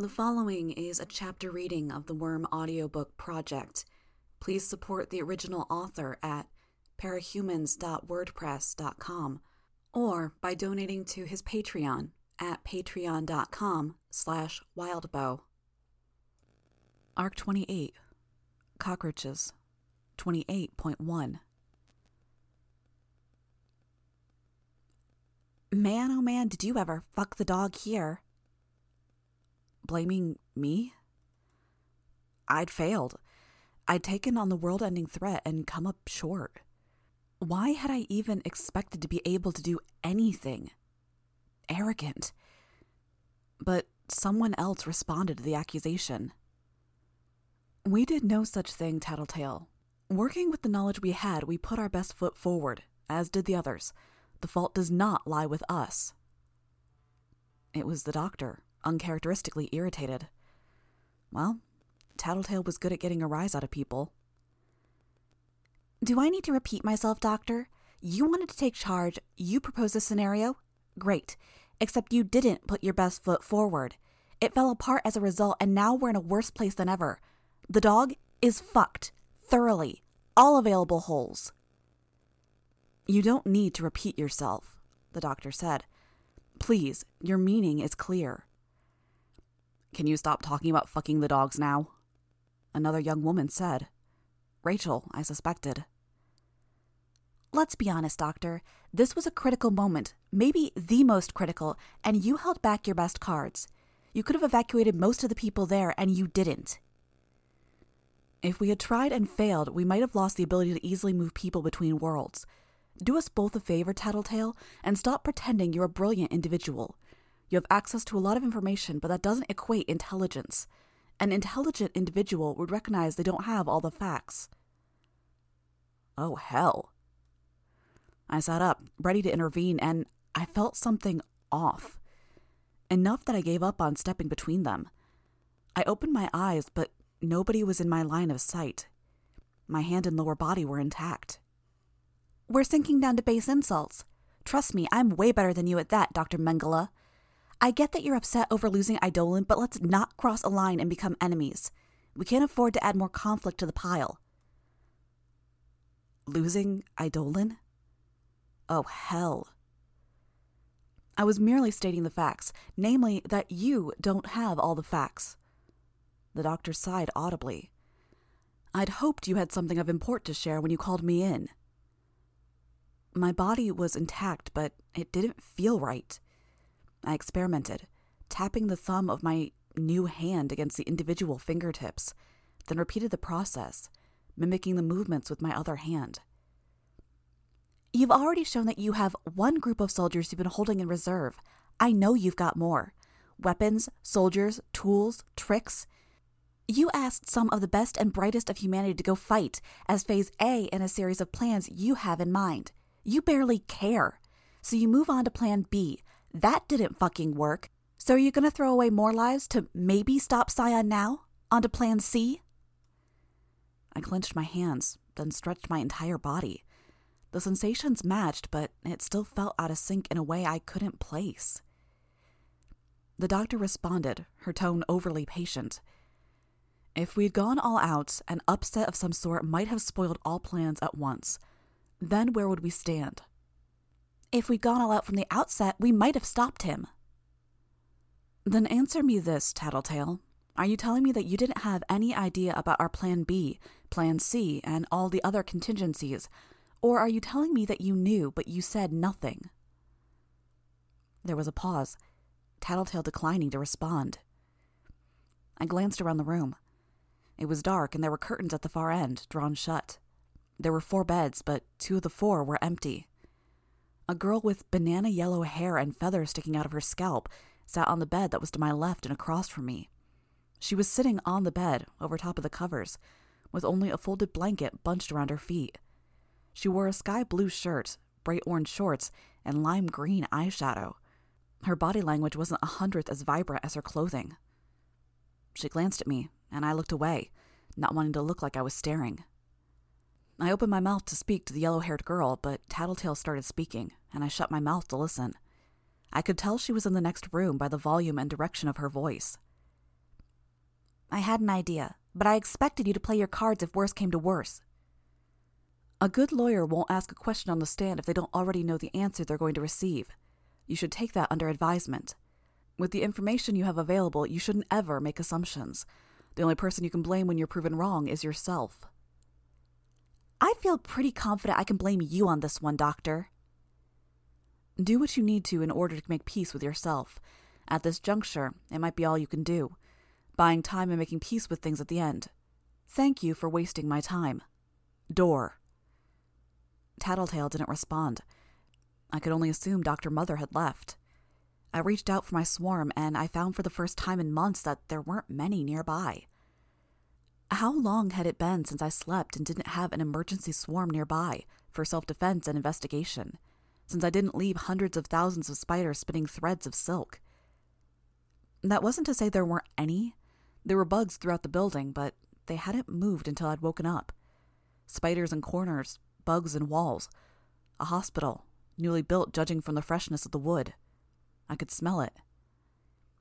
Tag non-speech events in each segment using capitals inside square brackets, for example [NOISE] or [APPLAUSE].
The following is a chapter reading of the Worm audiobook project. Please support the original author at parahumans.wordpress.com or by donating to his Patreon at patreon.com slash wildbow. Arc 28 Cockroaches 28.1 Man, oh man, did you ever fuck the dog here? Blaming me? I'd failed. I'd taken on the world ending threat and come up short. Why had I even expected to be able to do anything? Arrogant. But someone else responded to the accusation. We did no such thing, Tattletale. Working with the knowledge we had, we put our best foot forward, as did the others. The fault does not lie with us. It was the doctor, uncharacteristically irritated. Well, Tattletale was good at getting a rise out of people. Do I need to repeat myself, Doctor? You wanted to take charge, you proposed a scenario? Great. Except you didn't put your best foot forward. It fell apart as a result, and now we're in a worse place than ever. The dog is fucked. Thoroughly. All available holes. You don't need to repeat yourself, the doctor said. Please, your meaning is clear. Can you stop talking about fucking the dogs now? Another young woman said. Rachel, I suspected. Let's be honest, Doctor. This was a critical moment, maybe the most critical, and you held back your best cards. You could have evacuated most of the people there, and you didn't. If we had tried and failed, we might have lost the ability to easily move people between worlds. Do us both a favor, Tattletale, and stop pretending you're a brilliant individual. You have access to a lot of information, but that doesn't equate intelligence. An intelligent individual would recognize they don't have all the facts. Oh, hell. I sat up, ready to intervene, and I felt something off. Enough that I gave up on stepping between them. I opened my eyes, but nobody was in my line of sight. My hand and lower body were intact. We're sinking down to base insults. Trust me, I'm way better than you at that, Dr. Mengele. I get that you're upset over losing Eidolon, but let's not cross a line and become enemies. We can't afford to add more conflict to the pile. Losing Eidolon? Oh, hell. I was merely stating the facts, namely that you don't have all the facts. The doctor sighed audibly. I'd hoped you had something of import to share when you called me in. My body was intact, but it didn't feel right. I experimented, tapping the thumb of my new hand against the individual fingertips, then repeated the process, mimicking the movements with my other hand. You've already shown that you have one group of soldiers you've been holding in reserve. I know you've got more weapons, soldiers, tools, tricks. You asked some of the best and brightest of humanity to go fight as phase A in a series of plans you have in mind. You barely care. So you move on to plan B, that didn't fucking work. So are you gonna throw away more lives to maybe stop Scion now? Onto plan C? I clenched my hands, then stretched my entire body. The sensations matched, but it still felt out of sync in a way I couldn't place. The doctor responded, her tone overly patient. If we'd gone all out, an upset of some sort might have spoiled all plans at once. Then where would we stand? If we'd gone all out from the outset, we might have stopped him. Then answer me this, Tattletale. Are you telling me that you didn't have any idea about our Plan B, Plan C, and all the other contingencies? Or are you telling me that you knew, but you said nothing? There was a pause, Tattletale declining to respond. I glanced around the room. It was dark, and there were curtains at the far end, drawn shut. There were four beds, but two of the four were empty. A girl with banana yellow hair and feathers sticking out of her scalp sat on the bed that was to my left and across from me. She was sitting on the bed, over top of the covers, with only a folded blanket bunched around her feet. She wore a sky blue shirt, bright orange shorts, and lime green eyeshadow. Her body language wasn't a hundredth as vibrant as her clothing. She glanced at me, and I looked away, not wanting to look like I was staring. I opened my mouth to speak to the yellow haired girl, but Tattletale started speaking, and I shut my mouth to listen. I could tell she was in the next room by the volume and direction of her voice. I had an idea, but I expected you to play your cards if worse came to worse. A good lawyer won't ask a question on the stand if they don't already know the answer they're going to receive. You should take that under advisement. With the information you have available, you shouldn't ever make assumptions. The only person you can blame when you're proven wrong is yourself. I feel pretty confident I can blame you on this one, Doctor. Do what you need to in order to make peace with yourself. At this juncture, it might be all you can do, buying time and making peace with things at the end. Thank you for wasting my time. Door. Tattletale didn't respond. I could only assume Dr. Mother had left. I reached out for my swarm, and I found for the first time in months that there weren't many nearby. How long had it been since I slept and didn't have an emergency swarm nearby for self defense and investigation? Since I didn't leave hundreds of thousands of spiders spinning threads of silk? That wasn't to say there weren't any. There were bugs throughout the building, but they hadn't moved until I'd woken up. Spiders in corners, bugs in walls. A hospital, newly built judging from the freshness of the wood. I could smell it.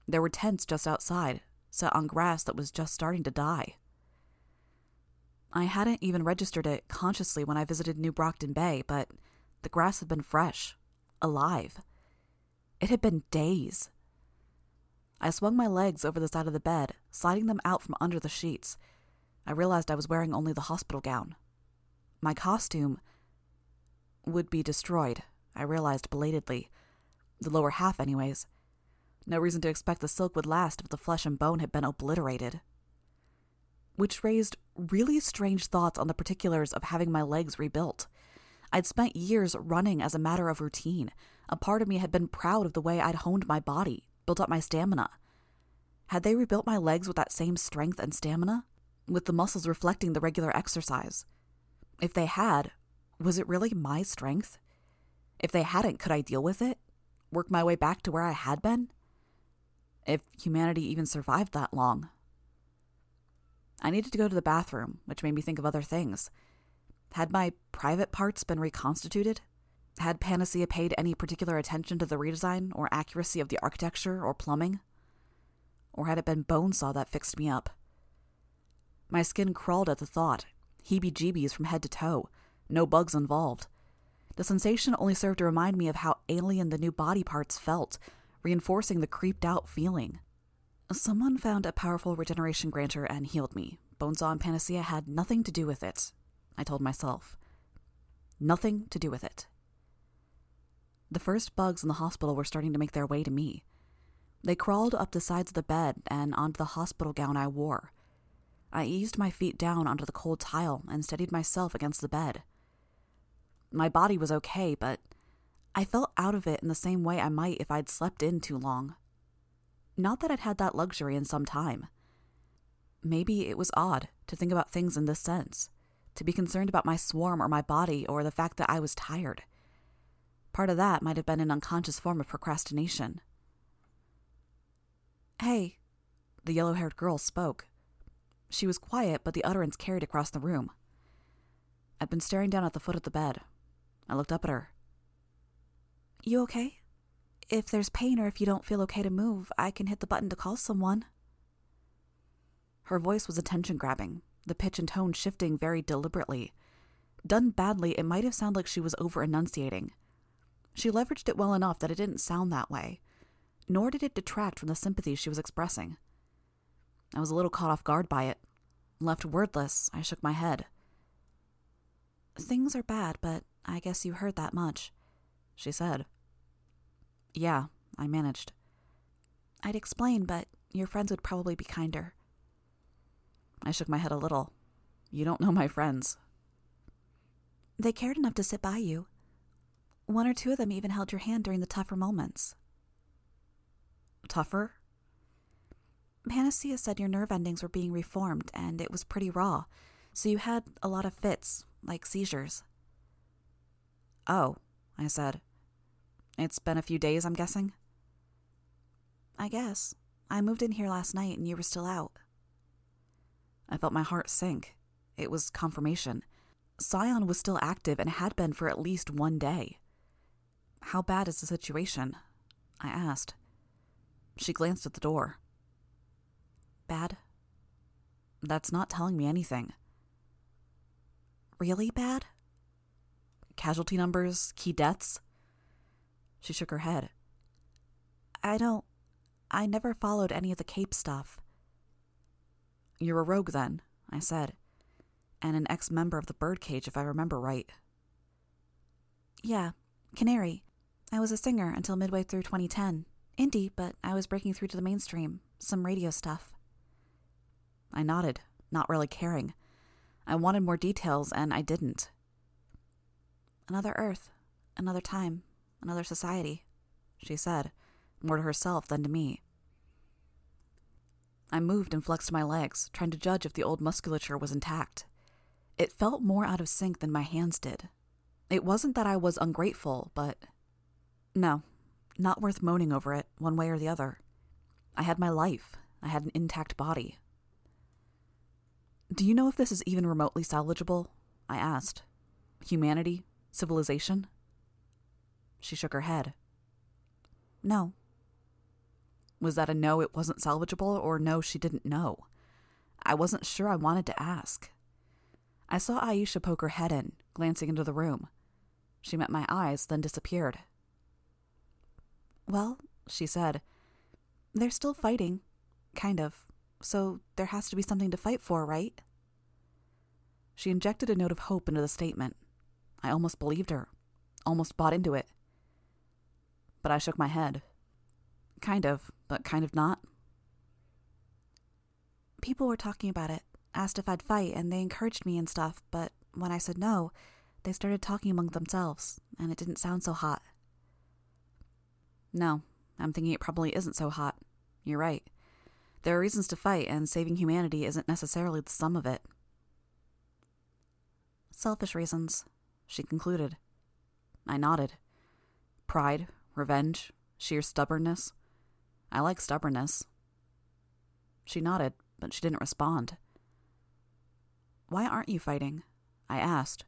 There were tents just outside, set on grass that was just starting to die. I hadn't even registered it consciously when I visited New Brockton Bay, but the grass had been fresh, alive. It had been days. I swung my legs over the side of the bed, sliding them out from under the sheets. I realized I was wearing only the hospital gown. My costume would be destroyed, I realized belatedly. The lower half, anyways. No reason to expect the silk would last if the flesh and bone had been obliterated. Which raised really strange thoughts on the particulars of having my legs rebuilt. I'd spent years running as a matter of routine. A part of me had been proud of the way I'd honed my body, built up my stamina. Had they rebuilt my legs with that same strength and stamina? With the muscles reflecting the regular exercise? If they had, was it really my strength? If they hadn't, could I deal with it? Work my way back to where I had been? If humanity even survived that long? I needed to go to the bathroom, which made me think of other things. Had my private parts been reconstituted? Had Panacea paid any particular attention to the redesign or accuracy of the architecture or plumbing? Or had it been Bonesaw that fixed me up? My skin crawled at the thought, heebie jeebies from head to toe, no bugs involved. The sensation only served to remind me of how alien the new body parts felt, reinforcing the creeped out feeling. Someone found a powerful regeneration granter and healed me. Bonesaw and Panacea had nothing to do with it, I told myself. Nothing to do with it. The first bugs in the hospital were starting to make their way to me. They crawled up the sides of the bed and onto the hospital gown I wore. I eased my feet down onto the cold tile and steadied myself against the bed. My body was okay, but I felt out of it in the same way I might if I'd slept in too long. Not that I'd had that luxury in some time. Maybe it was odd to think about things in this sense, to be concerned about my swarm or my body or the fact that I was tired. Part of that might have been an unconscious form of procrastination. Hey, the yellow haired girl spoke. She was quiet, but the utterance carried across the room. I'd been staring down at the foot of the bed. I looked up at her. You okay? If there's pain or if you don't feel okay to move, I can hit the button to call someone. Her voice was attention grabbing, the pitch and tone shifting very deliberately. Done badly, it might have sounded like she was over enunciating. She leveraged it well enough that it didn't sound that way, nor did it detract from the sympathy she was expressing. I was a little caught off guard by it. Left wordless, I shook my head. Things are bad, but I guess you heard that much, she said. Yeah, I managed. I'd explain, but your friends would probably be kinder. I shook my head a little. You don't know my friends. They cared enough to sit by you. One or two of them even held your hand during the tougher moments. Tougher? Panacea said your nerve endings were being reformed and it was pretty raw, so you had a lot of fits, like seizures. Oh, I said. It's been a few days, I'm guessing? I guess. I moved in here last night and you were still out. I felt my heart sink. It was confirmation. Scion was still active and had been for at least one day. How bad is the situation? I asked. She glanced at the door. Bad. That's not telling me anything. Really bad? Casualty numbers, key deaths? She shook her head. I don't. I never followed any of the Cape stuff. You're a rogue, then, I said, and an ex member of the birdcage, if I remember right. Yeah, Canary. I was a singer until midway through 2010. Indie, but I was breaking through to the mainstream. Some radio stuff. I nodded, not really caring. I wanted more details, and I didn't. Another Earth, another time, another society, she said, more to herself than to me. I moved and flexed my legs, trying to judge if the old musculature was intact. It felt more out of sync than my hands did. It wasn't that I was ungrateful, but. No, not worth moaning over it, one way or the other. I had my life, I had an intact body. Do you know if this is even remotely salvageable? I asked. Humanity? Civilization? She shook her head. No. Was that a no, it wasn't salvageable, or no, she didn't know? I wasn't sure I wanted to ask. I saw Aisha poke her head in, glancing into the room. She met my eyes, then disappeared. Well, she said, they're still fighting. Kind of. So there has to be something to fight for, right? She injected a note of hope into the statement. I almost believed her, almost bought into it. But I shook my head. Kind of, but kind of not. People were talking about it, asked if I'd fight, and they encouraged me and stuff, but when I said no, they started talking among themselves, and it didn't sound so hot. No, I'm thinking it probably isn't so hot. You're right. There are reasons to fight, and saving humanity isn't necessarily the sum of it. Selfish reasons, she concluded. I nodded. Pride, revenge, sheer stubbornness. I like stubbornness. She nodded, but she didn't respond. Why aren't you fighting? I asked.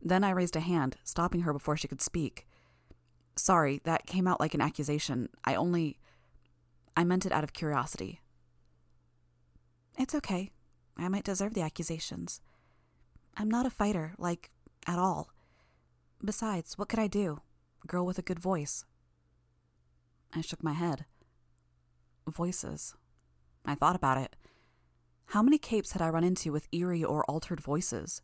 Then I raised a hand, stopping her before she could speak. Sorry, that came out like an accusation. I only. I meant it out of curiosity. It's okay. I might deserve the accusations. I'm not a fighter, like, at all. Besides, what could I do? Girl with a good voice. I shook my head. Voices. I thought about it. How many capes had I run into with eerie or altered voices?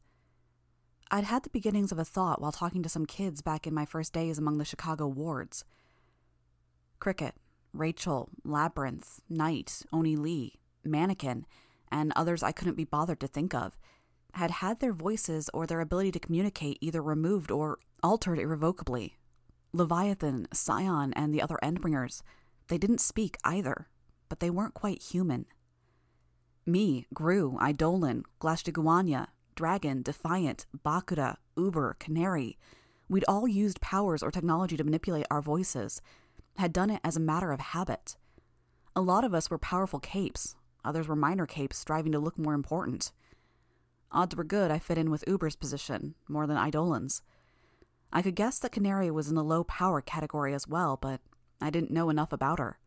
I'd had the beginnings of a thought while talking to some kids back in my first days among the Chicago wards. Cricket, Rachel, Labyrinth, Night, Oni Lee, Mannequin, and others I couldn't be bothered to think of, had had their voices or their ability to communicate either removed or altered irrevocably. Leviathan, Scion, and the other Endbringers, they didn't speak either, but they weren't quite human. Me, Grue, Eidolon, Glastig Uaine, Dragon, Defiant, Bakuda, Uber, Canary, we'd all used powers or technology to manipulate our voices, had done it as a matter of habit. A lot of us were powerful capes, Others were minor capes striving to look more important. Odds were good I fit in with Uber's position, more than Eidolon's. I could guess that Canary was in the low power category as well, but I didn't know enough about her.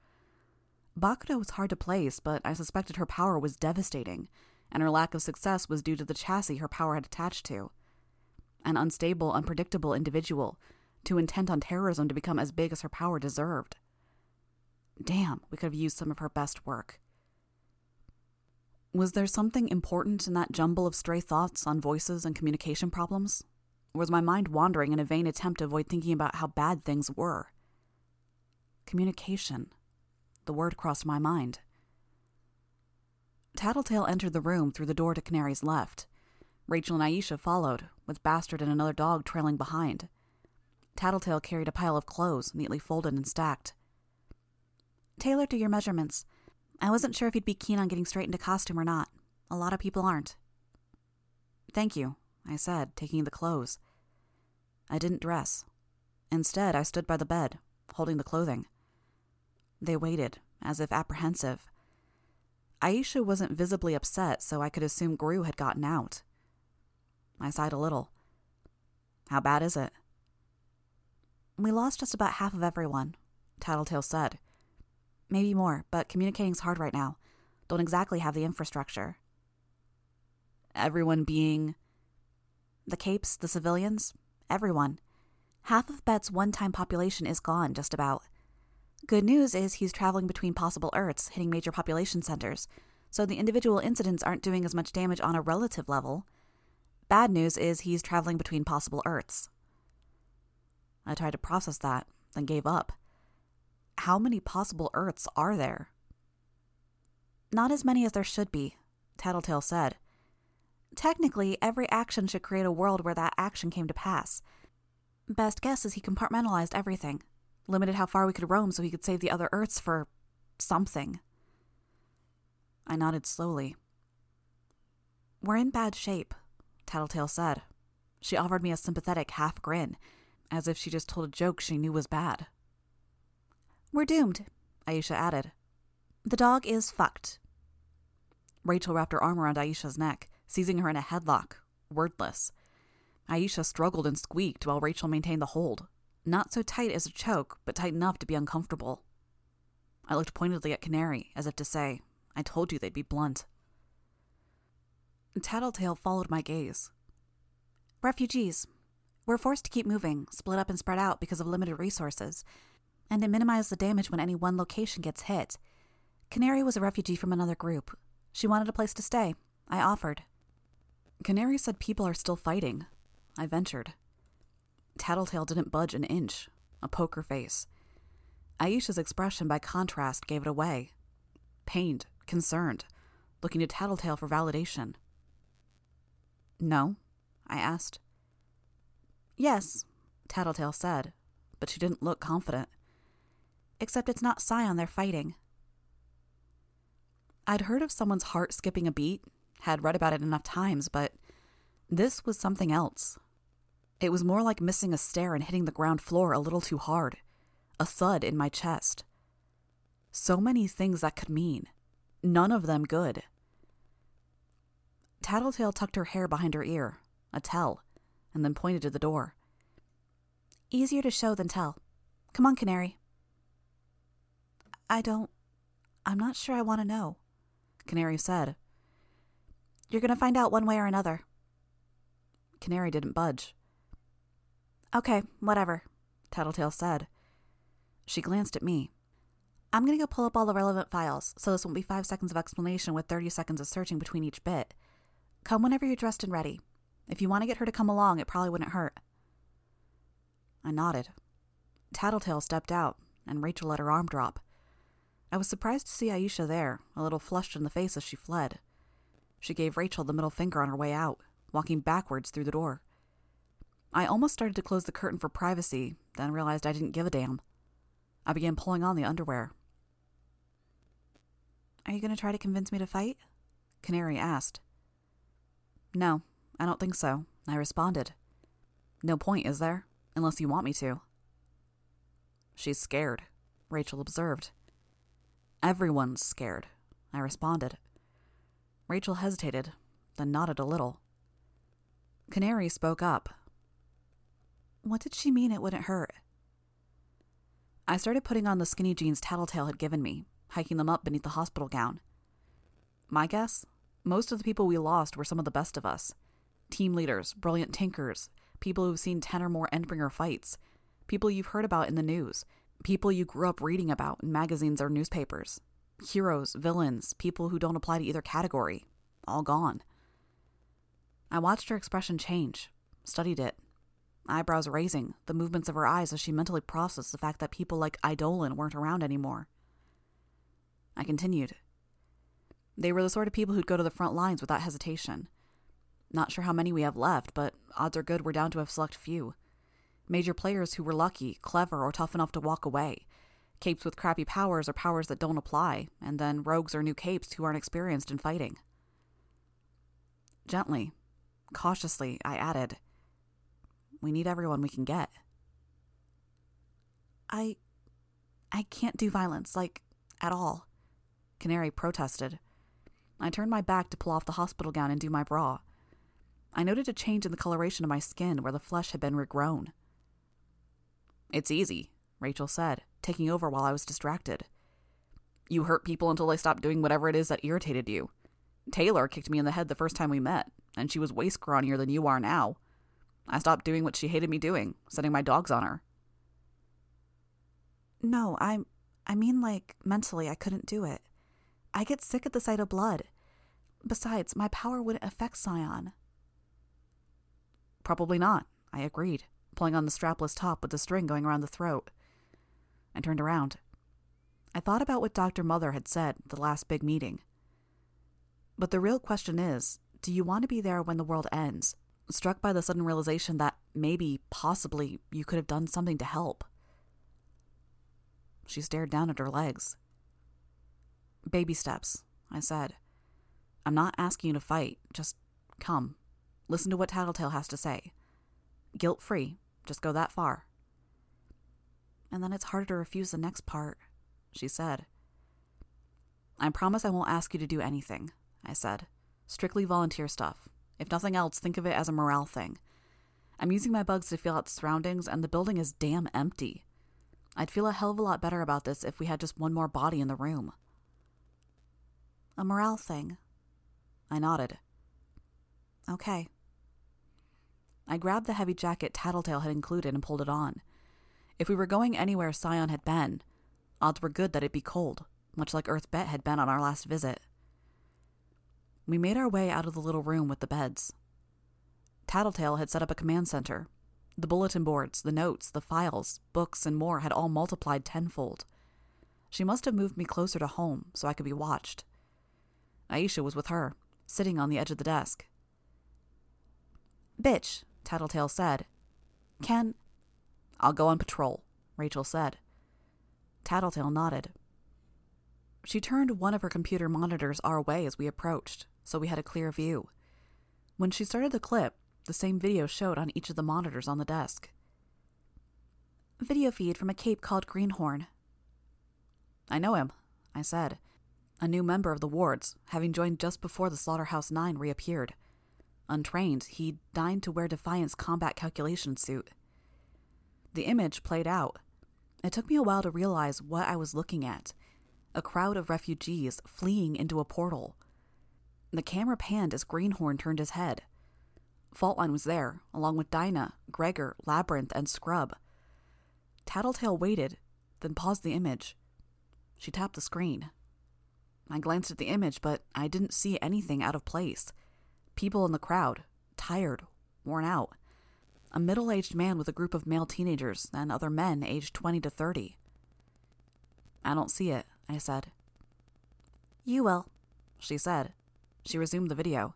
Bakuda was hard to place, but I suspected her power was devastating, and her lack of success was due to the chassis her power had attached to. An unstable, unpredictable individual, too intent on terrorism to become as big as her power deserved. Damn, we could have used some of her best work. Was there something important in that jumble of stray thoughts on voices and communication problems? Was my mind wandering in a vain attempt to avoid thinking about how bad things were? Communication. The word crossed my mind. Tattletale entered the room through the door to Canary's left. Rachel and Aisha followed, with Bastard and another dog trailing behind. Tattletale carried a pile of clothes, neatly folded and stacked. Tailored to your measurements. I wasn't sure if you'd be keen on getting straight into costume or not. A lot of people aren't. Thank you, I said, taking the clothes. I didn't dress. Instead, I stood by the bed, holding the clothing. They waited, as if apprehensive. Aisha wasn't visibly upset, so I could assume Grue had gotten out. I sighed a little. How bad is it? We lost just about half of everyone, Tattletale said. Maybe more, but communicating's hard right now. Don't exactly have the infrastructure. Everyone being. The Capes, the civilians, everyone. Half of Bet's one time population is gone, just about. Good news is he's traveling between possible Earths, hitting major population centers, so the individual incidents aren't doing as much damage on a relative level. Bad news is he's traveling between possible Earths. I tried to process that, then gave up. How many possible Earths are there? Not as many as there should be, Tattletale said. Technically, every action should create a world where that action came to pass. Best guess is he compartmentalized everything, limited how far we could roam so he could save the other Earths for something. I nodded slowly. We're in bad shape, Tattletale said. She offered me a sympathetic half grin, as if she just told a joke she knew was bad. We're doomed, Aisha added. The dog is fucked. Rachel wrapped her arm around Aisha's neck, seizing her in a headlock, wordless. Aisha struggled and squeaked while Rachel maintained the hold. Not so tight as a choke, but tight enough to be uncomfortable. I looked pointedly at Canary, as if to say, I told you they'd be blunt. Tattletale followed my gaze. Refugees. We're forced to keep moving, split up and spread out because of limited resources, and to minimize the damage when any one location gets hit. Canary was a refugee from another group. She wanted a place to stay. I offered. Canary said people are still fighting. I ventured. Tattletale didn't budge an inch, a poker face. Aisha's expression, by contrast, gave it away. Pained, concerned, looking to Tattletale for validation. No? I asked. Yes, Tattletale said, but she didn't look confident. Except it's not Scion they're fighting. I'd heard of someone's heart skipping a beat, had read about it enough times, but this was something else. It was more like missing a stair and hitting the ground floor a little too hard, a thud in my chest. So many things that could mean, none of them good. Tattletale tucked her hair behind her ear, a tell, and then pointed to the door. Easier to show than tell. Come on, Canary. I don't. I'm not sure I want to know, Canary said. You're going to find out one way or another. Canary didn't budge. Okay, whatever, Tattletale said. She glanced at me. I'm going to go pull up all the relevant files, so this won't be five seconds of explanation with 30 seconds of searching between each bit. Come whenever you're dressed and ready. If you want to get her to come along, it probably wouldn't hurt. I nodded. Tattletale stepped out, and Rachel let her arm drop. I was surprised to see Aisha there, a little flushed in the face as she fled. She gave Rachel the middle finger on her way out, walking backwards through the door. I almost started to close the curtain for privacy, then realized I didn't give a damn. I began pulling on the underwear. Are you going to try to convince me to fight? Canary asked. No, I don't think so, I responded. No point, is there? Unless you want me to. She's scared, Rachel observed. Everyone's scared, I responded. Rachel hesitated, then nodded a little. Canary spoke up. What did she mean it wouldn't hurt? I started putting on the skinny jeans Tattletale had given me, hiking them up beneath the hospital gown. My guess? Most of the people we lost were some of the best of us team leaders, brilliant tinkers, people who've seen 10 or more Endbringer fights, people you've heard about in the news, people you grew up reading about in magazines or newspapers, heroes, villains, people who don't apply to either category, all gone. I watched her expression change, studied it, eyebrows raising, the movements of her eyes as she mentally processed the fact that people like Eidolon weren't around anymore. I continued. They were the sort of people who'd go to the front lines without hesitation. Not sure how many we have left, but odds are good we're down to a select few. Major players who were lucky, clever, or tough enough to walk away. Capes with crappy powers or powers that don't apply, and then rogues or new capes who aren't experienced in fighting. Gently, cautiously, I added, We need everyone we can get. I. I can't do violence, like, at all. Canary protested. I turned my back to pull off the hospital gown and do my bra. I noted a change in the coloration of my skin where the flesh had been regrown. It's easy, Rachel said, taking over while I was distracted. You hurt people until they stop doing whatever it is that irritated you. Taylor kicked me in the head the first time we met, and she was way scrawnier than you are now. I stopped doing what she hated me doing, setting my dogs on her. No, I I mean like mentally I couldn't do it. I get sick at the sight of blood. Besides, my power wouldn't affect Scion. Probably not, I agreed, pulling on the strapless top with the string going around the throat. I turned around. I thought about what Dr. Mother had said at the last big meeting. But the real question is do you want to be there when the world ends? Struck by the sudden realization that maybe, possibly, you could have done something to help. She stared down at her legs. Baby steps, I said. I'm not asking you to fight. Just come. Listen to what Tattletale has to say. Guilt free. Just go that far. And then it's harder to refuse the next part, she said. I promise I won't ask you to do anything, I said. Strictly volunteer stuff. If nothing else, think of it as a morale thing. I'm using my bugs to feel out the surroundings, and the building is damn empty. I'd feel a hell of a lot better about this if we had just one more body in the room. A morale thing. I nodded. Okay. I grabbed the heavy jacket Tattletale had included and pulled it on. If we were going anywhere Scion had been, odds were good that it'd be cold, much like Earth Bet had been on our last visit. We made our way out of the little room with the beds. Tattletale had set up a command center. The bulletin boards, the notes, the files, books, and more had all multiplied tenfold. She must have moved me closer to home so I could be watched. Aisha was with her, sitting on the edge of the desk. Bitch, Tattletale said. Can. I'll go on patrol, Rachel said. Tattletale nodded. She turned one of her computer monitors our way as we approached, so we had a clear view. When she started the clip, the same video showed on each of the monitors on the desk. Video feed from a cape called Greenhorn. I know him, I said. A new member of the wards, having joined just before the Slaughterhouse Nine reappeared. Untrained, he'd dined to wear Defiant's combat calculation suit. The image played out. It took me a while to realize what I was looking at a crowd of refugees fleeing into a portal. The camera panned as Greenhorn turned his head. Faultline was there, along with Dinah, Gregor, Labyrinth, and Scrub. Tattletale waited, then paused the image. She tapped the screen. I glanced at the image, but I didn't see anything out of place. People in the crowd, tired, worn out. A middle aged man with a group of male teenagers and other men aged 20 to 30. I don't see it, I said. You will, she said. She resumed the video.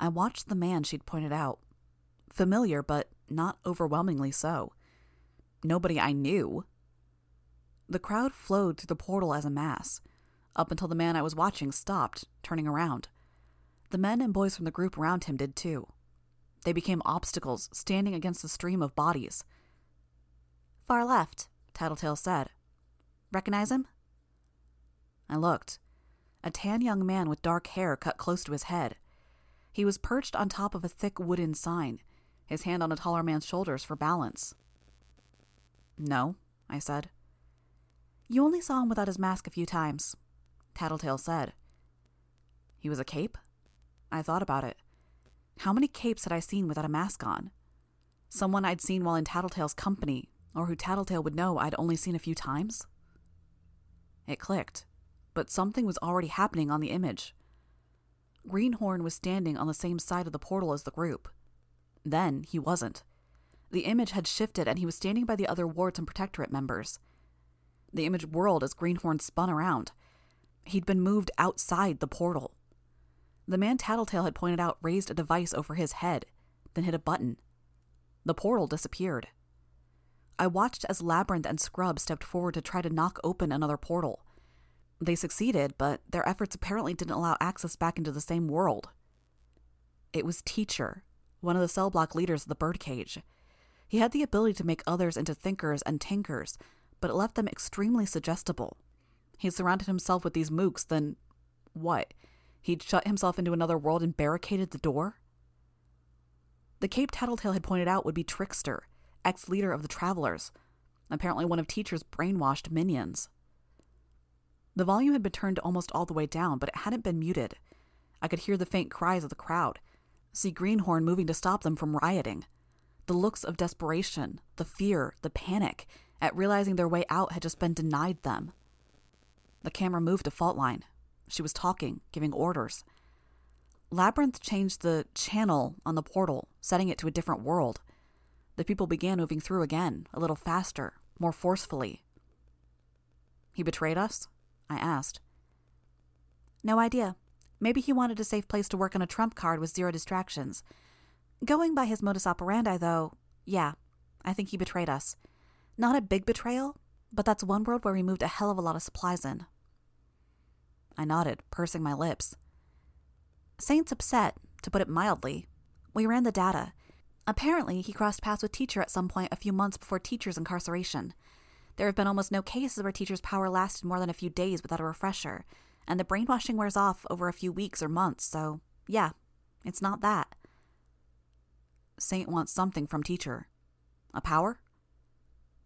I watched the man she'd pointed out. Familiar, but not overwhelmingly so. Nobody I knew. The crowd flowed through the portal as a mass, up until the man I was watching stopped, turning around. The men and boys from the group around him did too. They became obstacles, standing against the stream of bodies. Far left, Tattletale said. Recognize him? I looked. A tan young man with dark hair cut close to his head. He was perched on top of a thick wooden sign, his hand on a taller man's shoulders for balance. No, I said. You only saw him without his mask a few times, Tattletale said. He was a cape? I thought about it. How many capes had I seen without a mask on? Someone I'd seen while in Tattletale's company, or who Tattletale would know I'd only seen a few times? It clicked, but something was already happening on the image. Greenhorn was standing on the same side of the portal as the group. Then he wasn't. The image had shifted and he was standing by the other wards and protectorate members. The image whirled as Greenhorn spun around. He'd been moved outside the portal. The man Tattletale had pointed out raised a device over his head, then hit a button. The portal disappeared. I watched as Labyrinth and Scrub stepped forward to try to knock open another portal. They succeeded, but their efforts apparently didn't allow access back into the same world. It was Teacher, one of the cell block leaders of the birdcage. He had the ability to make others into thinkers and tinkers, but it left them extremely suggestible. He surrounded himself with these mooks, then what? He'd shut himself into another world and barricaded the door? The Cape Tattletale had pointed out would be Trickster, ex leader of the Travelers, apparently one of Teacher's brainwashed minions. The volume had been turned almost all the way down, but it hadn't been muted. I could hear the faint cries of the crowd, see Greenhorn moving to stop them from rioting. The looks of desperation, the fear, the panic at realizing their way out had just been denied them. The camera moved to Faultline. She was talking, giving orders. Labyrinth changed the channel on the portal, setting it to a different world. The people began moving through again, a little faster, more forcefully. He betrayed us? I asked. No idea. Maybe he wanted a safe place to work on a trump card with zero distractions. Going by his modus operandi, though, yeah, I think he betrayed us. Not a big betrayal, but that's one world where we moved a hell of a lot of supplies in. I nodded, pursing my lips. Saint's upset, to put it mildly. We ran the data. Apparently, he crossed paths with Teacher at some point a few months before Teacher's incarceration. There have been almost no cases where Teacher's power lasted more than a few days without a refresher, and the brainwashing wears off over a few weeks or months, so yeah, it's not that. Saint wants something from Teacher. A power?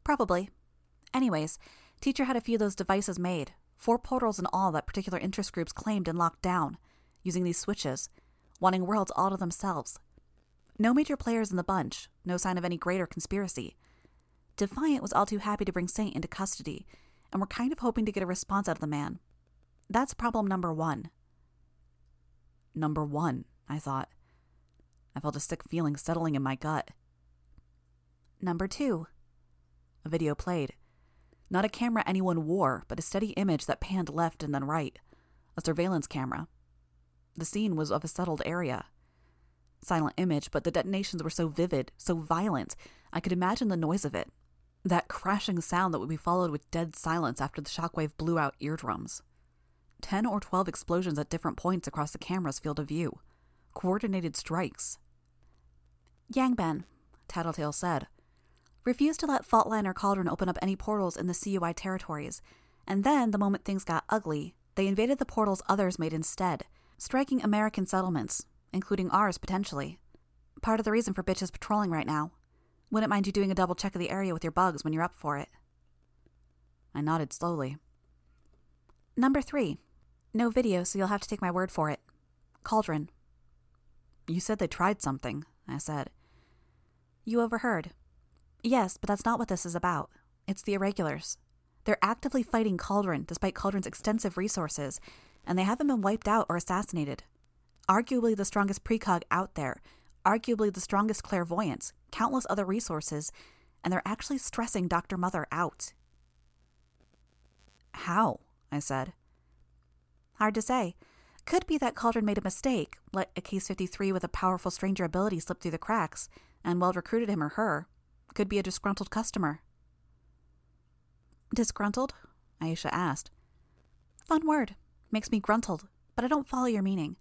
Probably. Anyways, Teacher had a few of those devices made, four portals in all that particular interest groups claimed and locked down, using these switches, wanting worlds all to themselves. No major players in the bunch, no sign of any greater conspiracy. Defiant was all too happy to bring Saint into custody, and we're kind of hoping to get a response out of the man. That's problem number one. Number one, I thought. I felt a sick feeling settling in my gut. Number two. A video played. Not a camera anyone wore, but a steady image that panned left and then right. A surveillance camera. The scene was of a settled area. Silent image, but the detonations were so vivid, so violent, I could imagine the noise of it. That crashing sound that would be followed with dead silence after the shockwave blew out eardrums. Ten or twelve explosions at different points across the camera's field of view. Coordinated strikes. Yangban, Tattletale said, refused to let Faultline or Cauldron open up any portals in the CUI territories, and then, the moment things got ugly, they invaded the portals others made instead, striking American settlements, including ours potentially. Part of the reason for Bitch's patrolling right now. Wouldn't mind you doing a double check of the area with your bugs when you're up for it. I nodded slowly. Number three. No video, so you'll have to take my word for it. Cauldron. You said they tried something, I said. You overheard. Yes, but that's not what this is about. It's the irregulars. They're actively fighting Cauldron despite Cauldron's extensive resources, and they haven't been wiped out or assassinated. Arguably the strongest precog out there, arguably the strongest clairvoyance, countless other resources, and they're actually stressing Dr. Mother out. How? I said. Hard to say. Could be that Cauldron made a mistake, let a Case 53 with a powerful stranger ability slip through the cracks, and well recruited him or her. Could be a disgruntled customer. Disgruntled? Aisha asked. Fun word. Makes me gruntled, but I don't follow your meaning.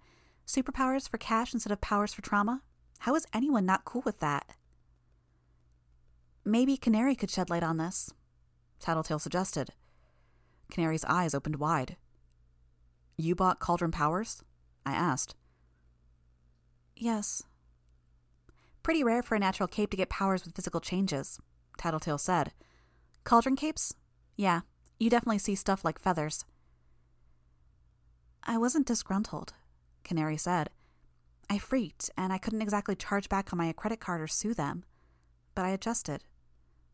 Superpowers for cash instead of powers for trauma? How is anyone not cool with that? Maybe Canary could shed light on this, Tattletale suggested. Canary's eyes opened wide. You bought Cauldron Powers? I asked. Yes. Pretty rare for a natural cape to get powers with physical changes, Tattletale said. Cauldron capes? Yeah, you definitely see stuff like feathers. I wasn't disgruntled, Canary said. I freaked, and I couldn't exactly charge back on my credit card or sue them. But I adjusted.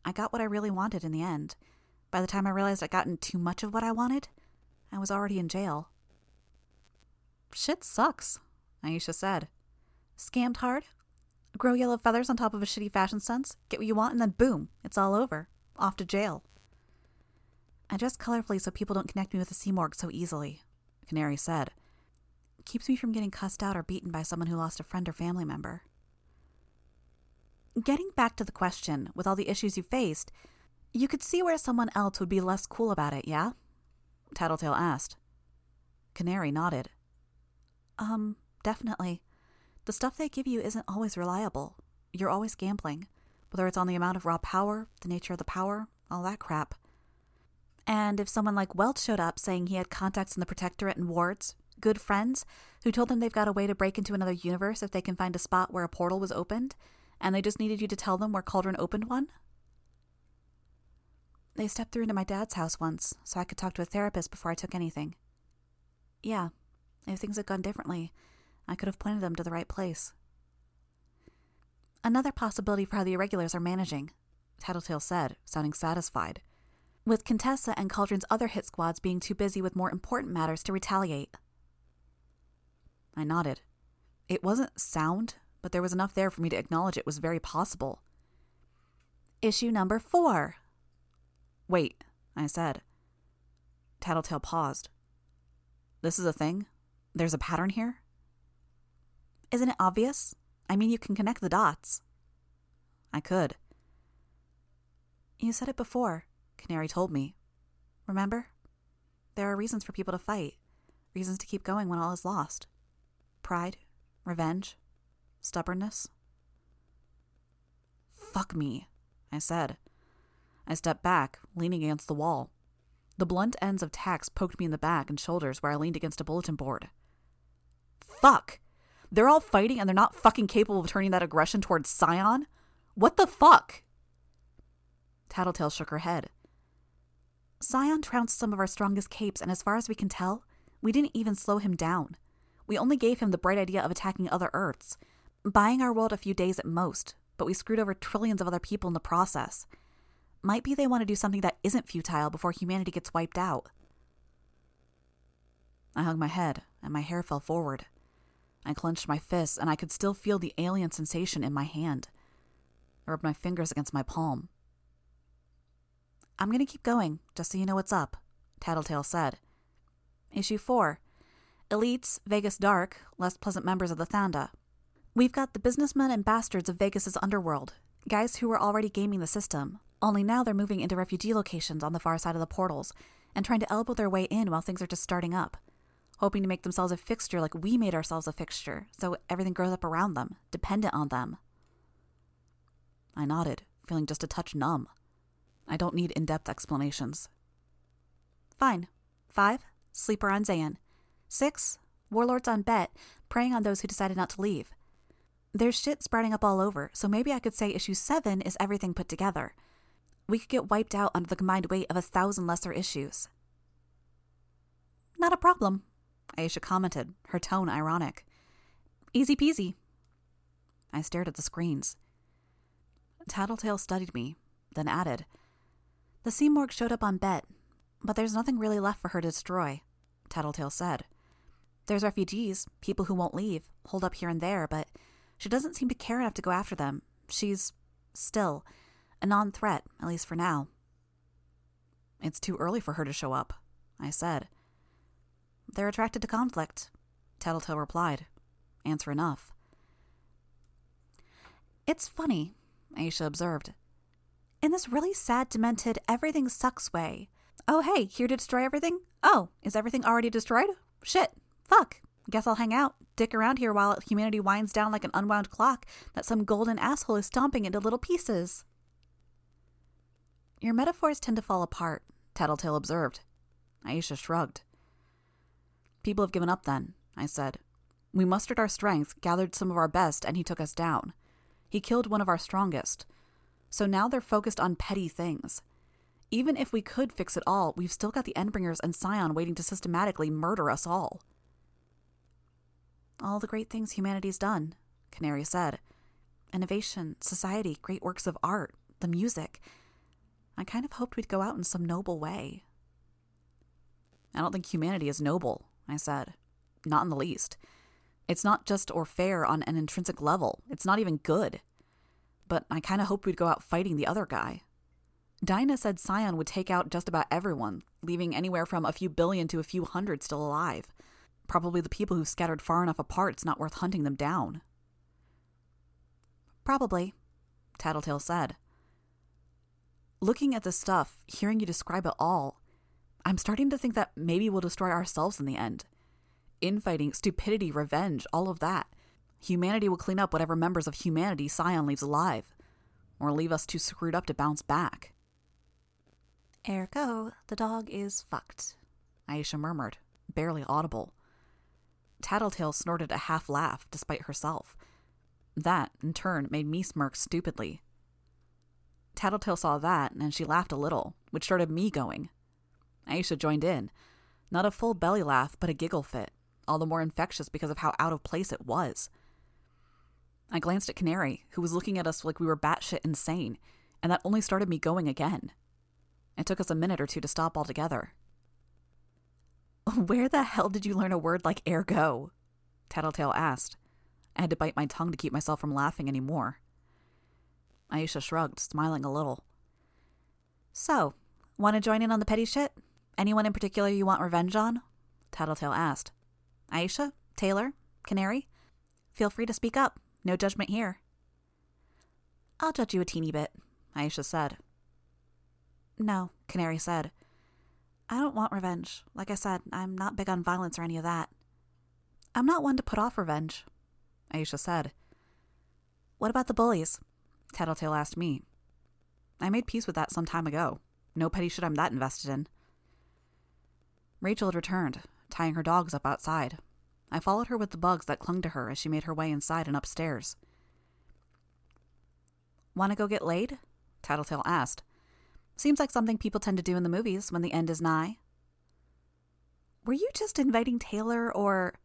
I got what I really wanted in the end. By the time I realized I'd gotten too much of what I wanted, I was already in jail. Shit sucks, Aisha said. Scammed hard? Grow yellow feathers on top of a shitty fashion sense, get what you want, and then boom, it's all over. Off to jail. I dress colorfully so people don't connect me with Sea Morgue so easily, Canary said. Keeps me from getting cussed out or beaten by someone who lost a friend or family member. Getting back to the question, with all the issues you faced, you could see where someone else would be less cool about it, yeah? Tattletale asked. Canary nodded. Um, definitely. The stuff they give you isn't always reliable. You're always gambling, whether it's on the amount of raw power, the nature of the power, all that crap. And if someone like Welch showed up saying he had contacts in the Protectorate and wards, good friends, who told them they've got a way to break into another universe if they can find a spot where a portal was opened, and they just needed you to tell them where Cauldron opened one? They stepped through into my dad's house once, so I could talk to a therapist before I took anything. Yeah, if things had gone differently, I could have pointed them to the right place. Another possibility for how the irregulars are managing, Tattletale said, sounding satisfied, with Contessa and Cauldron's other hit squads being too busy with more important matters to retaliate. I nodded. It wasn't sound, but there was enough there for me to acknowledge it was very possible. Issue number four. Wait, I said. Tattletale paused. This is a thing? There's a pattern here? Isn't it obvious? I mean, you can connect the dots. I could. You said it before, Canary told me. Remember? There are reasons for people to fight, reasons to keep going when all is lost pride, revenge, stubbornness. Fuck me, I said. I stepped back, leaning against the wall. The blunt ends of tacks poked me in the back and shoulders where I leaned against a bulletin board. Fuck! They're all fighting and they're not fucking capable of turning that aggression towards Scion? What the fuck? Tattletale shook her head. Scion trounced some of our strongest capes, and as far as we can tell, we didn't even slow him down. We only gave him the bright idea of attacking other Earths, buying our world a few days at most, but we screwed over trillions of other people in the process. Might be they want to do something that isn't futile before humanity gets wiped out. I hung my head, and my hair fell forward. I clenched my fists, and I could still feel the alien sensation in my hand. I rubbed my fingers against my palm. I'm going to keep going, just so you know what's up, Tattletale said. Issue 4 Elites, Vegas Dark, less pleasant members of the Thanda. We've got the businessmen and bastards of Vegas's underworld, guys who were already gaming the system, only now they're moving into refugee locations on the far side of the portals and trying to elbow their way in while things are just starting up, hoping to make themselves a fixture like we made ourselves a fixture, so everything grows up around them, dependent on them. I nodded, feeling just a touch numb. I don't need in depth explanations. Fine. Five, sleeper on Zayin. Six, warlords on Bet, preying on those who decided not to leave. There's shit sprouting up all over, so maybe I could say issue seven is everything put together. We could get wiped out under the combined weight of a thousand lesser issues. Not a problem, Aisha commented, her tone ironic. Easy peasy. I stared at the screens. Tattletale studied me, then added, The Simurgh showed up on Bet, but there's nothing really left for her to destroy, Tattletale said. There's refugees, people who won't leave, hold up here and there, but she doesn't seem to care enough to go after them. She's still a non threat, at least for now. It's too early for her to show up, I said. They're attracted to conflict, Tattletale replied. Answer enough. It's funny, Aisha observed. In this really sad, demented, everything sucks way. Oh, hey, here to destroy everything? Oh, is everything already destroyed? Shit, Fuck. Guess I'll hang out, dick around here while humanity winds down like an unwound clock that some golden asshole is stomping into little pieces. Your metaphors tend to fall apart, Tattletale observed. Aisha shrugged. People have given up then, I said. We mustered our strength, gathered some of our best, and he took us down. He killed one of our strongest. So now they're focused on petty things. Even if we could fix it all, we've still got the Endbringers and Scion waiting to systematically murder us all. All the great things humanity's done, Canary said. Innovation, society, great works of art, the music. I kind of hoped we'd go out in some noble way. I don't think humanity is noble, I said. Not in the least. It's not just or fair on an intrinsic level. It's not even good. But I kind of hoped we'd go out fighting the other guy. Dinah said Scion would take out just about everyone, leaving anywhere from a few billion to a few hundred still alive. Probably the people who've scattered far enough apart it's not worth hunting them down. Probably, Tattletale said. Looking at the stuff, hearing you describe it all, I'm starting to think that maybe we'll destroy ourselves in the end. Infighting, stupidity, revenge, all of that. Humanity will clean up whatever members of humanity Scion leaves alive, or leave us too screwed up to bounce back. Ergo, the dog is fucked, Aisha murmured, barely audible. Tattletale snorted a half laugh despite herself. That, in turn, made me smirk stupidly. Tattletale saw that, and she laughed a little, which started me going. Aisha joined in. Not a full belly laugh, but a giggle fit, all the more infectious because of how out of place it was. I glanced at Canary, who was looking at us like we were batshit insane, and that only started me going again. It took us a minute or two to stop altogether. [LAUGHS] Where the hell did you learn a word like ergo? Tattletale asked. I had to bite my tongue to keep myself from laughing any more. Aisha shrugged, smiling a little. So, want to join in on the petty shit? Anyone in particular you want revenge on? Tattletale asked. Aisha? Taylor? Canary? Feel free to speak up. No judgment here. I'll judge you a teeny bit, Aisha said. No, Canary said. I don't want revenge. Like I said, I'm not big on violence or any of that. I'm not one to put off revenge, Aisha said. What about the bullies? Tattletale asked me. I made peace with that some time ago. No petty shit I'm that invested in. Rachel had returned, tying her dogs up outside. I followed her with the bugs that clung to her as she made her way inside and upstairs. Want to go get laid? Tattletale asked. Seems like something people tend to do in the movies when the end is nigh. Were you just inviting Taylor or.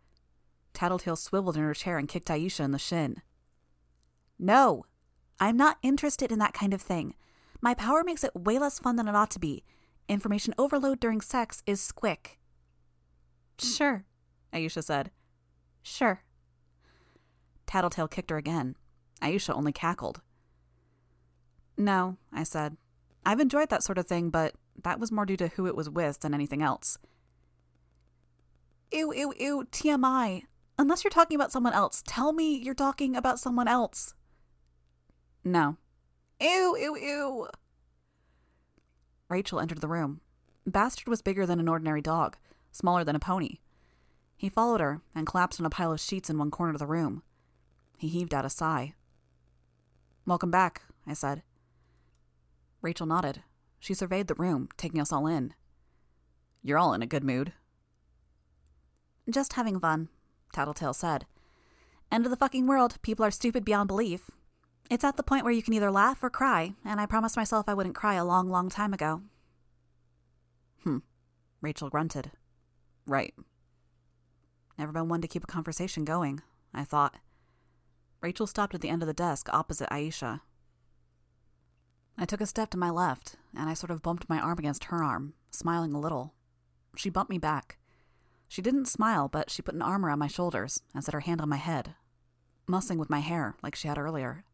Tattletale swiveled in her chair and kicked Aisha in the shin. No, I'm not interested in that kind of thing. My power makes it way less fun than it ought to be. Information overload during sex is squick. Sure, Aisha said. Sure. Tattletale kicked her again. Aisha only cackled. No, I said. I've enjoyed that sort of thing, but that was more due to who it was with than anything else. Ew, ew, ew, TMI. Unless you're talking about someone else, tell me you're talking about someone else. No. Ew, ew, ew. Rachel entered the room. Bastard was bigger than an ordinary dog, smaller than a pony. He followed her and collapsed on a pile of sheets in one corner of the room. He heaved out a sigh. Welcome back, I said. Rachel nodded. She surveyed the room, taking us all in. You're all in a good mood. Just having fun, Tattletale said. End of the fucking world. People are stupid beyond belief. It's at the point where you can either laugh or cry, and I promised myself I wouldn't cry a long, long time ago. Hmm. Rachel grunted. Right. Never been one to keep a conversation going, I thought. Rachel stopped at the end of the desk opposite Aisha. I took a step to my left, and I sort of bumped my arm against her arm, smiling a little. She bumped me back. She didn't smile, but she put an arm around my shoulders and set her hand on my head, mussing with my hair like she had earlier.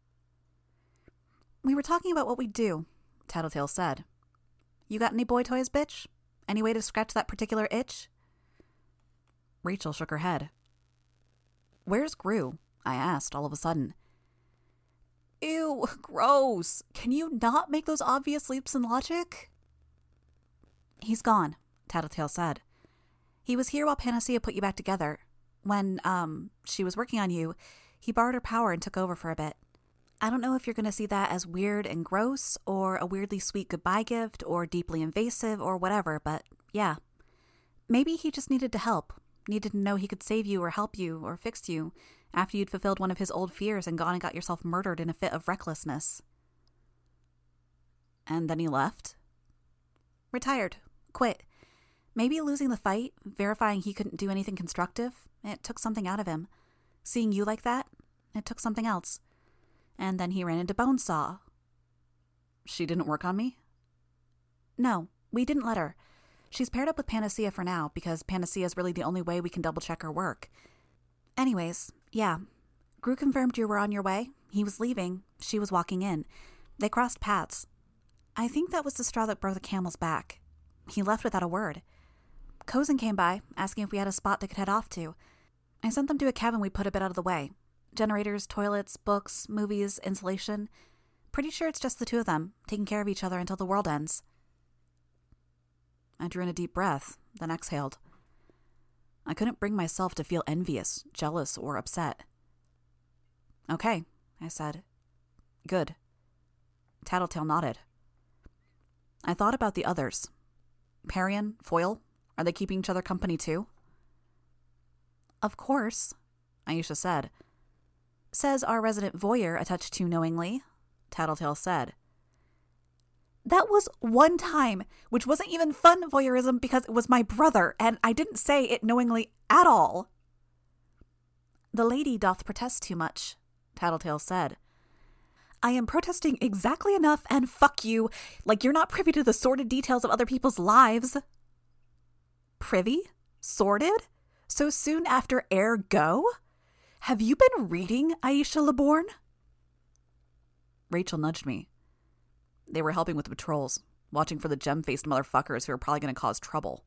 We were talking about what we do, Tattletale said. You got any boy toys, bitch? Any way to scratch that particular itch? Rachel shook her head. Where's Grue? I asked all of a sudden. Ew, [LAUGHS] gross. Can you not make those obvious leaps in logic? He's gone, Tattletale said. He was here while Panacea put you back together. When, um, she was working on you, he borrowed her power and took over for a bit. I don't know if you're going to see that as weird and gross, or a weirdly sweet goodbye gift, or deeply invasive, or whatever, but yeah. Maybe he just needed to help, needed to know he could save you or help you or fix you after you'd fulfilled one of his old fears and gone and got yourself murdered in a fit of recklessness. And then he left? Retired. Quit. Maybe losing the fight, verifying he couldn't do anything constructive, it took something out of him. Seeing you like that, it took something else. And then he ran into Bonesaw. She didn't work on me? No, we didn't let her. She's paired up with Panacea for now because Panacea is really the only way we can double check her work. Anyways, yeah. Grue confirmed you were on your way. He was leaving. She was walking in. They crossed paths. I think that was the straw that broke the camel's back. He left without a word. Cozen came by, asking if we had a spot they could head off to. I sent them to a cabin we put a bit out of the way. Generators, toilets, books, movies, insulation. Pretty sure it's just the two of them, taking care of each other until the world ends. I drew in a deep breath, then exhaled. I couldn't bring myself to feel envious, jealous, or upset. Okay, I said. Good. Tattletale nodded. I thought about the others. Parian, Foil, are they keeping each other company too? Of course, Aisha said. Says our resident voyeur a touch too knowingly, Tattletale said. That was one time, which wasn't even fun voyeurism because it was my brother, and I didn't say it knowingly at all, The lady doth protest too much, Tattletale said. I am protesting exactly enough, and fuck you, like you're not privy to the sordid details of other people's lives. Privy? Sordid? So soon after Air Go? Have you been reading, Aisha Laborn? Rachel nudged me. They were helping with the patrols, watching for the gem faced motherfuckers who were probably going to cause trouble.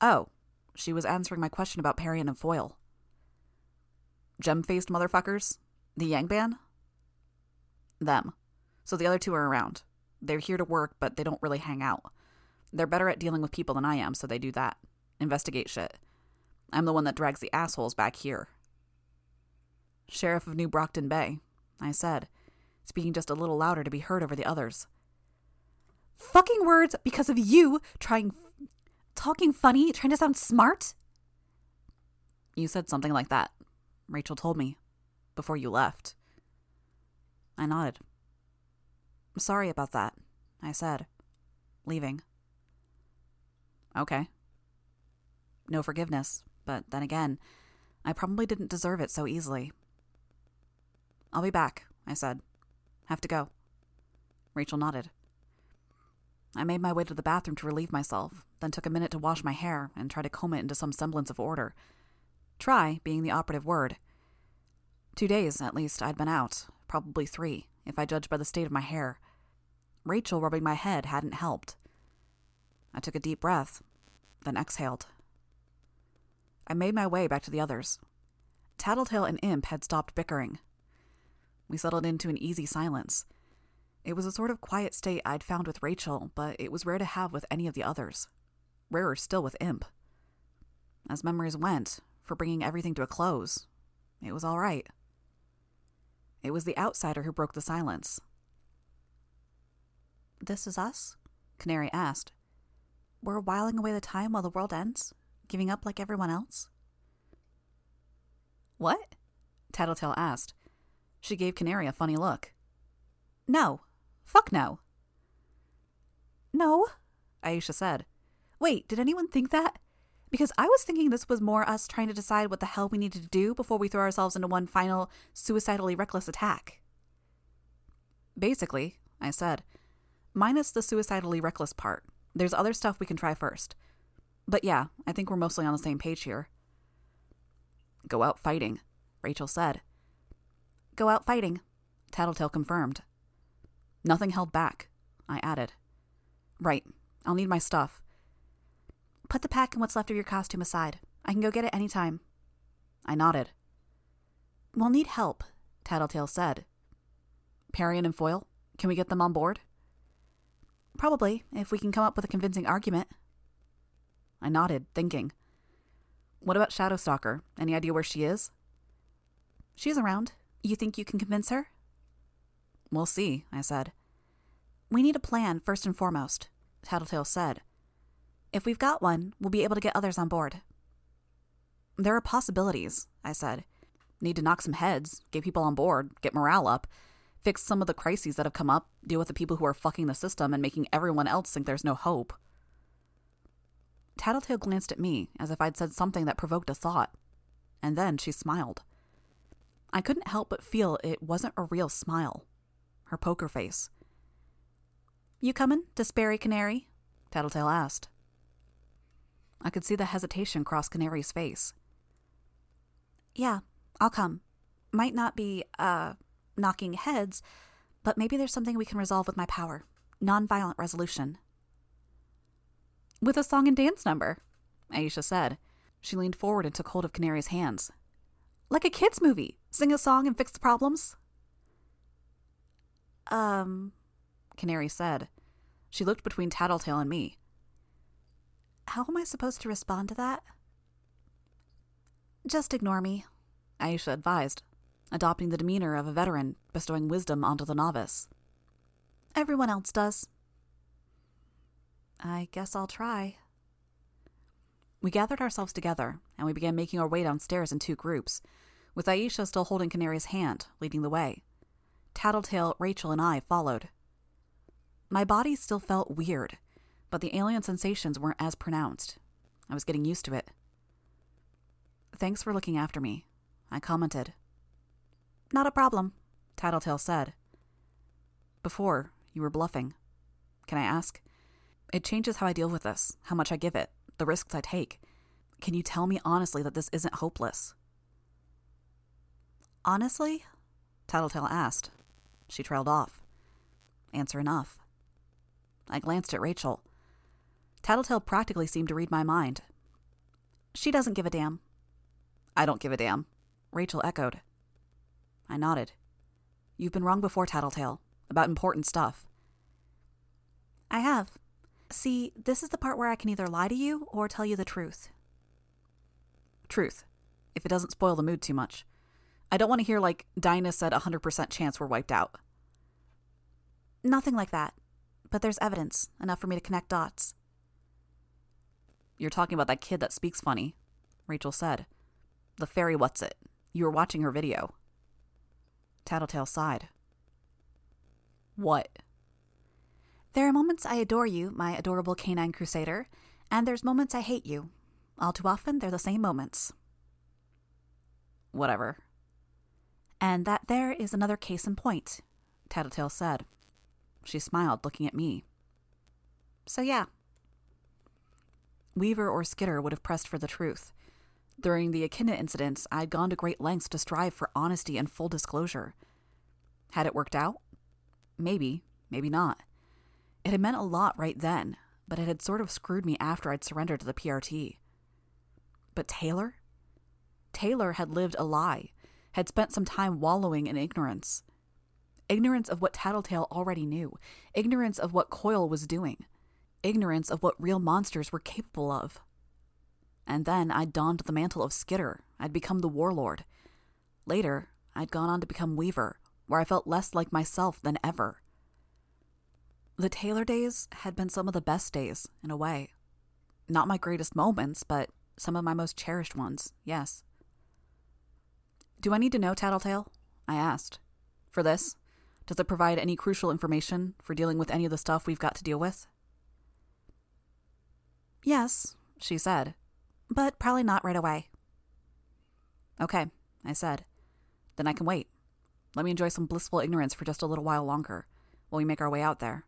Oh, she was answering my question about Parian and Foil. Gem faced motherfuckers? The Yangban? Them. So the other two are around. They're here to work, but they don't really hang out. They're better at dealing with people than I am, so they do that. Investigate shit. I'm the one that drags the assholes back here. Sheriff of New Brockton Bay, I said, speaking just a little louder to be heard over the others. Fucking words because of you trying. talking funny, trying to sound smart? You said something like that, Rachel told me, before you left. I nodded. Sorry about that, I said, leaving. Okay. No forgiveness, but then again, I probably didn't deserve it so easily. I'll be back, I said. Have to go. Rachel nodded. I made my way to the bathroom to relieve myself, then took a minute to wash my hair and try to comb it into some semblance of order. Try being the operative word. Two days, at least, I'd been out, probably three, if I judged by the state of my hair. Rachel rubbing my head hadn't helped. I took a deep breath, then exhaled. I made my way back to the others. Tattletale and Imp had stopped bickering. We settled into an easy silence. It was a sort of quiet state I'd found with Rachel, but it was rare to have with any of the others. Rarer still with Imp. As memories went, for bringing everything to a close, it was all right. It was the outsider who broke the silence. This is us? Canary asked. We're whiling away the time while the world ends? Giving up like everyone else? What? Tattletale asked. She gave Canary a funny look. No. Fuck no. No, Aisha said. Wait, did anyone think that? Because I was thinking this was more us trying to decide what the hell we needed to do before we throw ourselves into one final suicidally reckless attack. Basically, I said. Minus the suicidally reckless part. There's other stuff we can try first. But yeah, I think we're mostly on the same page here. Go out fighting, Rachel said. Go out fighting, Tattletale confirmed. Nothing held back, I added. Right, I'll need my stuff. Put the pack and what's left of your costume aside. I can go get it any time. I nodded. We'll need help, Tattletale said. Parian and Foil? Can we get them on board? Probably, if we can come up with a convincing argument. I nodded, thinking. What about Shadowstalker? Any idea where she is? She's around. You think you can convince her? We'll see, I said. We need a plan, first and foremost, Tattletale said. If we've got one, we'll be able to get others on board. There are possibilities, I said. Need to knock some heads, get people on board, get morale up, fix some of the crises that have come up, deal with the people who are fucking the system and making everyone else think there's no hope. Tattletale glanced at me as if I'd said something that provoked a thought, and then she smiled. I couldn't help but feel it wasn't a real smile. Her poker face. You comin' to Sperry Canary? Tattletale asked. I could see the hesitation cross Canary's face. Yeah, I'll come. Might not be, uh, knocking heads, but maybe there's something we can resolve with my power. Nonviolent resolution. With a song and dance number, Aisha said. She leaned forward and took hold of Canary's hands. Like a kid's movie. Sing a song and fix the problems. Um, Canary said. She looked between Tattletale and me. How am I supposed to respond to that? Just ignore me, Aisha advised, adopting the demeanor of a veteran bestowing wisdom onto the novice. Everyone else does. I guess I'll try. We gathered ourselves together, and we began making our way downstairs in two groups, with Aisha still holding Canary's hand, leading the way. Tattletale, Rachel, and I followed. My body still felt weird, but the alien sensations weren't as pronounced. I was getting used to it. Thanks for looking after me, I commented. Not a problem, Tattletale said. Before, you were bluffing. Can I ask? It changes how I deal with this, how much I give it, the risks I take. Can you tell me honestly that this isn't hopeless? Honestly? Tattletale asked. She trailed off. Answer enough. I glanced at Rachel. Tattletale practically seemed to read my mind. She doesn't give a damn. I don't give a damn, Rachel echoed. I nodded. You've been wrong before, Tattletale, about important stuff. I have. See, this is the part where I can either lie to you or tell you the truth. Truth, if it doesn't spoil the mood too much. I don't want to hear like Dinah said a 100% chance we're wiped out. Nothing like that. But there's evidence, enough for me to connect dots. You're talking about that kid that speaks funny, Rachel said. The fairy what's it. You were watching her video. Tattletale sighed. What? There are moments I adore you, my adorable canine crusader, and there's moments I hate you. All too often, they're the same moments. Whatever. And that there is another case in point, Tattletale said. She smiled, looking at me. So, yeah. Weaver or Skitter would have pressed for the truth. During the Echidna incidents, I had gone to great lengths to strive for honesty and full disclosure. Had it worked out? Maybe, maybe not. It had meant a lot right then, but it had sort of screwed me after I'd surrendered to the PRT. But Taylor? Taylor had lived a lie, had spent some time wallowing in ignorance. Ignorance of what Tattletale already knew, ignorance of what Coil was doing, ignorance of what real monsters were capable of. And then I'd donned the mantle of Skitter. I'd become the warlord. Later, I'd gone on to become Weaver, where I felt less like myself than ever. The Taylor days had been some of the best days, in a way. Not my greatest moments, but some of my most cherished ones, yes. Do I need to know Tattletale? I asked. For this? Does it provide any crucial information for dealing with any of the stuff we've got to deal with? Yes, she said, but probably not right away. Okay, I said. Then I can wait. Let me enjoy some blissful ignorance for just a little while longer, while we make our way out there.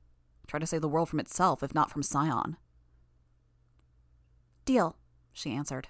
Try to save the world from itself, if not from Scion. Deal, she answered.